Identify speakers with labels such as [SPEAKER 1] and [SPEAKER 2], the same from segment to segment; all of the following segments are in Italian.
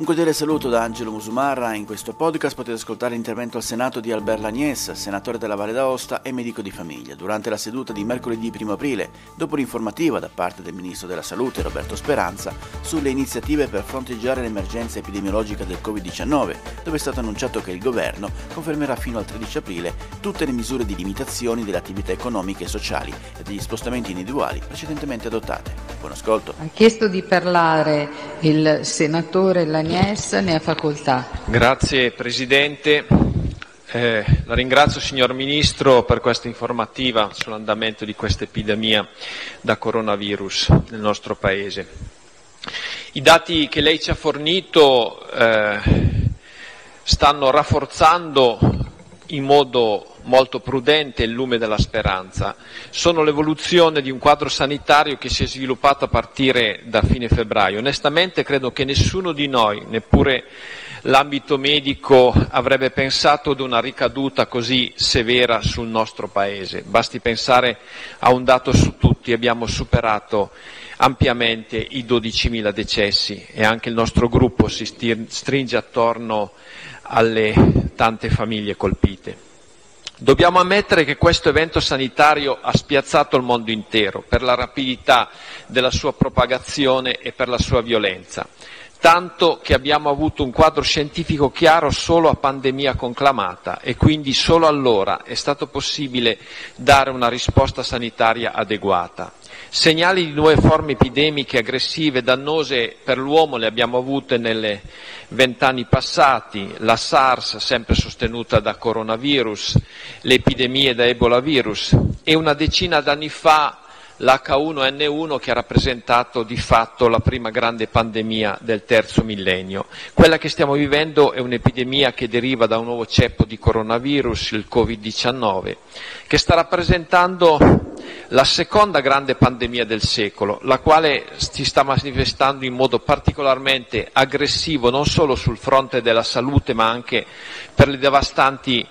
[SPEAKER 1] Un cordiale saluto da Angelo Musumarra. In questo podcast potete ascoltare l'intervento al Senato di Albert Lagnes, senatore della Valle d'Aosta e medico di famiglia, durante la seduta di mercoledì 1 aprile, dopo l'informativa da parte del Ministro della Salute Roberto Speranza sulle iniziative per fronteggiare l'emergenza epidemiologica del Covid-19, dove è stato annunciato che il governo confermerà fino al 13 aprile tutte le misure di limitazioni delle attività economiche e sociali e degli spostamenti individuali precedentemente adottate. Buon ascolto.
[SPEAKER 2] Ha chiesto di parlare il senatore Lagnes Agnes ne ha facoltà.
[SPEAKER 3] Grazie Presidente. Eh, la ringrazio signor Ministro per questa informativa sull'andamento di questa epidemia da coronavirus nel nostro Paese. I dati che lei ci ha fornito eh, stanno rafforzando in modo molto prudente il lume della speranza. Sono l'evoluzione di un quadro sanitario che si è sviluppato a partire da fine febbraio. Onestamente credo che nessuno di noi, neppure l'ambito medico, avrebbe pensato ad una ricaduta così severa sul nostro Paese. Basti pensare a un dato su tutti, abbiamo superato ampiamente i 12.000 decessi e anche il nostro gruppo si stringe attorno alle tante famiglie colpite. Dobbiamo ammettere che questo evento sanitario ha spiazzato il mondo intero per la rapidità della sua propagazione e per la sua violenza, tanto che abbiamo avuto un quadro scientifico chiaro solo a pandemia conclamata e quindi solo allora è stato possibile dare una risposta sanitaria adeguata. Segnali di nuove forme epidemiche aggressive, dannose per l'uomo le abbiamo avute nei vent'anni passati, la SARS sempre sostenuta da coronavirus, le epidemie da Ebola virus e una decina d'anni fa l'H1N1 che ha rappresentato di fatto la prima grande pandemia del terzo millennio. Quella che stiamo vivendo è un'epidemia che deriva da un nuovo ceppo di coronavirus, il Covid-19, che sta rappresentando la seconda grande pandemia del secolo, la quale si sta manifestando in modo particolarmente aggressivo non solo sul fronte della salute ma anche per le devastanti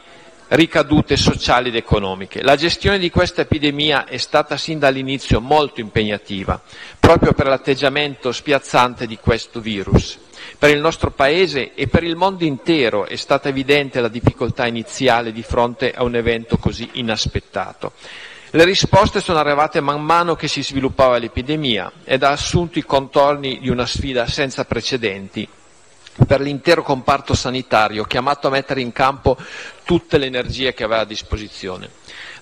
[SPEAKER 3] ricadute sociali ed economiche. La gestione di questa epidemia è stata sin dall'inizio molto impegnativa, proprio per l'atteggiamento spiazzante di questo virus. Per il nostro Paese e per il mondo intero è stata evidente la difficoltà iniziale di fronte a un evento così inaspettato. Le risposte sono arrivate man mano che si sviluppava l'epidemia ed ha assunto i contorni di una sfida senza precedenti per l'intero comparto sanitario, chiamato a mettere in campo tutte le energie che aveva a disposizione.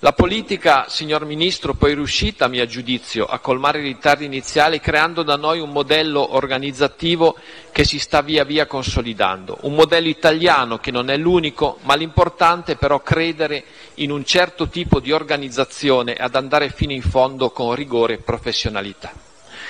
[SPEAKER 3] La politica, signor Ministro, poi riuscita, a mio giudizio, a colmare i ritardi iniziali creando da noi un modello organizzativo che si sta via via consolidando, un modello italiano che non è l'unico, ma l'importante è però credere in un certo tipo di organizzazione e ad andare fino in fondo con rigore e professionalità.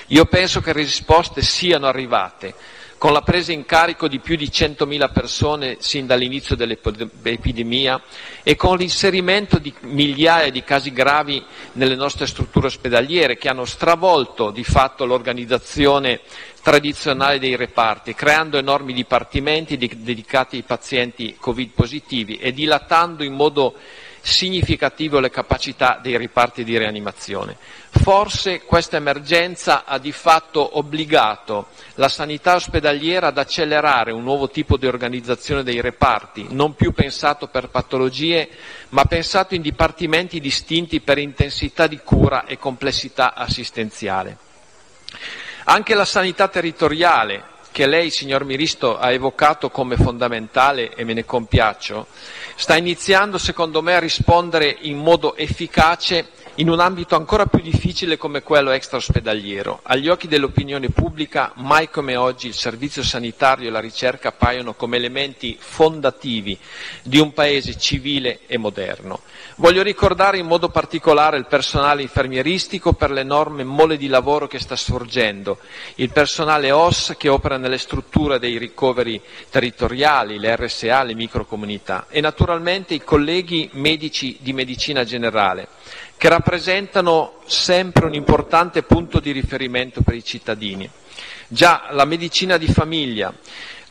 [SPEAKER 3] Io penso che le risposte siano arrivate, con la presa in carico di più di 100.000 persone sin dall'inizio dell'epidemia e con l'inserimento di migliaia di casi gravi nelle nostre strutture ospedaliere che hanno stravolto di fatto l'organizzazione tradizionale dei reparti, creando enormi dipartimenti dedicati ai pazienti Covid positivi e dilatando in modo significativo le capacità dei riparti di rianimazione. Forse questa emergenza ha di fatto obbligato la sanità ospedaliera ad accelerare un nuovo tipo di organizzazione dei reparti, non più pensato per patologie, ma pensato in dipartimenti distinti per intensità di cura e complessità assistenziale. Anche la sanità territoriale che lei, signor Ministro, ha evocato come fondamentale e me ne compiaccio, sta iniziando, secondo me, a rispondere in modo efficace in un ambito ancora più difficile come quello extraospedaliero. Agli occhi dell'opinione pubblica, mai come oggi il servizio sanitario e la ricerca appaiono come elementi fondativi di un paese civile e moderno. Voglio ricordare in modo particolare il personale infermieristico per l'enorme mole di lavoro che sta sorgendo, il personale OS che opera nelle strutture dei ricoveri territoriali, le RSA, le microcomunità e naturalmente i colleghi medici di medicina generale che rappresentano sempre un importante punto di riferimento per i cittadini. Già la medicina di famiglia,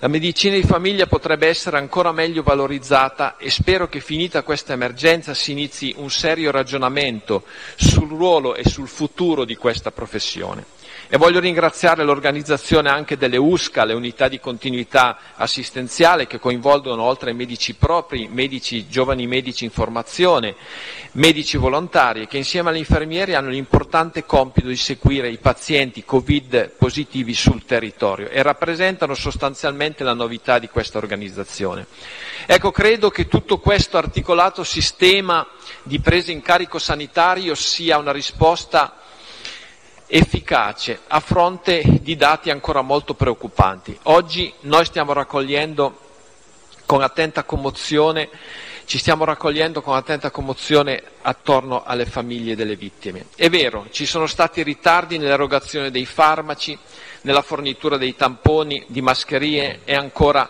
[SPEAKER 3] la medicina di famiglia potrebbe essere ancora meglio valorizzata e spero che finita questa emergenza si inizi un serio ragionamento sul ruolo e sul futuro di questa professione. E voglio ringraziare l'organizzazione anche delle USCA, le unità di continuità assistenziale che coinvolgono oltre ai medici propri, medici, giovani medici in formazione, medici volontari che insieme agli infermieri hanno l'importante compito di seguire i pazienti Covid positivi sul territorio e rappresentano sostanzialmente la novità di questa organizzazione. Ecco, credo che tutto questo articolato sistema di presa in carico sanitario sia una risposta efficace a fronte di dati ancora molto preoccupanti. Oggi noi stiamo raccogliendo con attenta commozione ci stiamo raccogliendo con attenta commozione attorno alle famiglie delle vittime. È vero, ci sono stati ritardi nell'erogazione dei farmaci, nella fornitura dei tamponi, di mascherine e ancora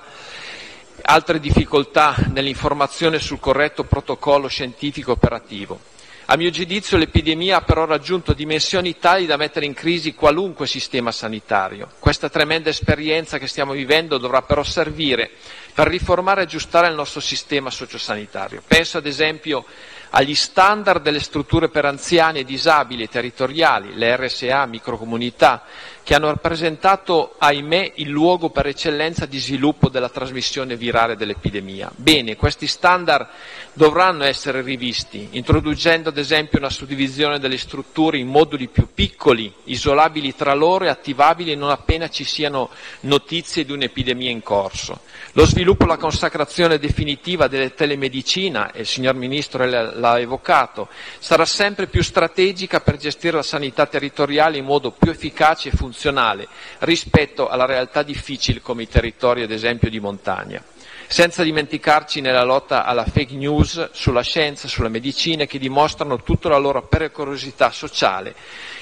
[SPEAKER 3] altre difficoltà nell'informazione sul corretto protocollo scientifico operativo. A mio giudizio l'epidemia ha però raggiunto dimensioni tali da mettere in crisi qualunque sistema sanitario. Questa tremenda esperienza che stiamo vivendo dovrà però servire per riformare e aggiustare il nostro sistema sociosanitario. Penso ad esempio agli standard delle strutture per anziani e disabili e territoriali, le RSA, microcomunità, che hanno rappresentato, ahimè, il luogo per eccellenza di sviluppo della trasmissione virale dell'epidemia. Bene, questi standard dovranno essere rivisti, introducendo ad esempio una suddivisione delle strutture in moduli più piccoli, isolabili tra loro e attivabili non appena ci siano notizie di un'epidemia in corso. Lo sviluppo la consacrazione definitiva delle telemedicina, e il signor Ministro l'ha evocato, sarà sempre più strategica per gestire la sanità territoriale in modo più efficace e funzionale rispetto alla realtà difficili come i territori ad esempio di montagna. Senza dimenticarci nella lotta alla fake news sulla scienza, sulla medicina, che dimostrano tutta la loro pericolosità sociale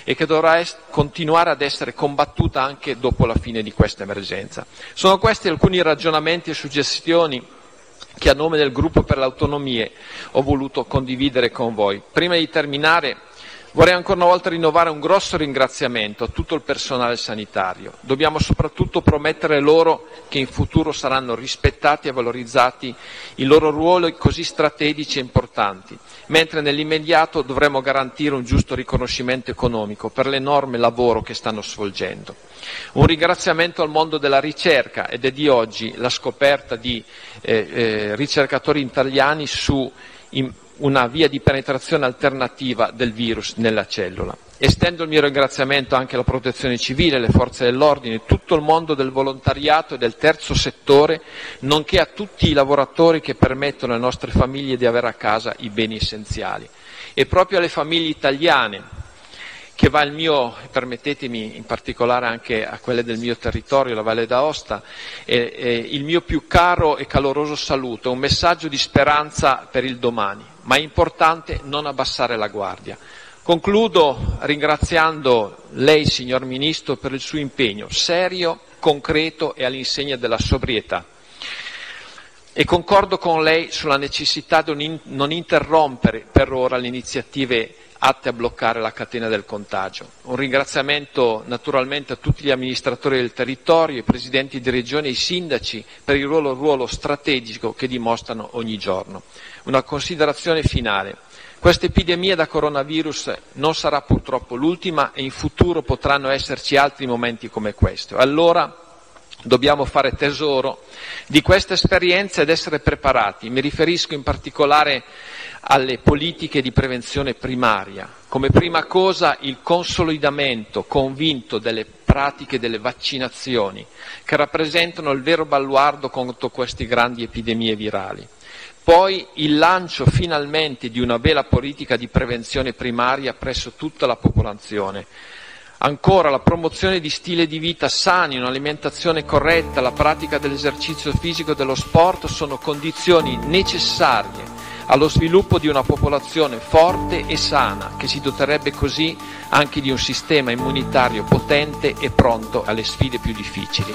[SPEAKER 3] e che dovrà es- continuare ad essere combattuta anche dopo la fine di questa emergenza. Sono questi alcuni ragionamenti e suggestioni che a nome del gruppo per le autonomie ho voluto condividere con voi. Prima di terminare Vorrei ancora una volta rinnovare un grosso ringraziamento a tutto il personale sanitario. Dobbiamo soprattutto promettere loro che in futuro saranno rispettati e valorizzati i loro ruoli così strategici e importanti, mentre nell'immediato dovremo garantire un giusto riconoscimento economico per l'enorme lavoro che stanno svolgendo. Un ringraziamento al mondo della ricerca ed è di oggi la scoperta di eh, eh, ricercatori italiani su in, una via di penetrazione alternativa del virus nella cellula. Estendo il mio ringraziamento anche alla protezione civile, alle forze dell'ordine, tutto il mondo del volontariato e del terzo settore, nonché a tutti i lavoratori che permettono alle nostre famiglie di avere a casa i beni essenziali. E proprio alle famiglie italiane, che va il mio, permettetemi in particolare anche a quelle del mio territorio, la Valle d'Aosta, eh, eh, il mio più caro e caloroso saluto, un messaggio di speranza per il domani, ma è importante non abbassare la guardia. Concludo ringraziando lei, signor Ministro, per il suo impegno serio, concreto e all'insegna della sobrietà. E concordo con lei sulla necessità di non interrompere per ora le iniziative atte a bloccare la catena del contagio. Un ringraziamento naturalmente a tutti gli amministratori del territorio, i presidenti di regione e i sindaci per il ruolo, ruolo strategico che dimostrano ogni giorno. Una considerazione finale. Questa epidemia da coronavirus non sarà purtroppo l'ultima e in futuro potranno esserci altri momenti come questo. Allora dobbiamo fare tesoro di questa esperienza ed essere preparati. Mi riferisco in particolare alle politiche di prevenzione primaria. Come prima cosa il consolidamento convinto delle pratiche delle vaccinazioni, che rappresentano il vero baluardo contro queste grandi epidemie virali. Poi il lancio finalmente di una vera politica di prevenzione primaria presso tutta la popolazione. Ancora la promozione di stile di vita sani, un'alimentazione corretta, la pratica dell'esercizio fisico e dello sport sono condizioni necessarie allo sviluppo di una popolazione forte e sana, che si doterebbe così anche di un sistema immunitario potente e pronto alle sfide più difficili.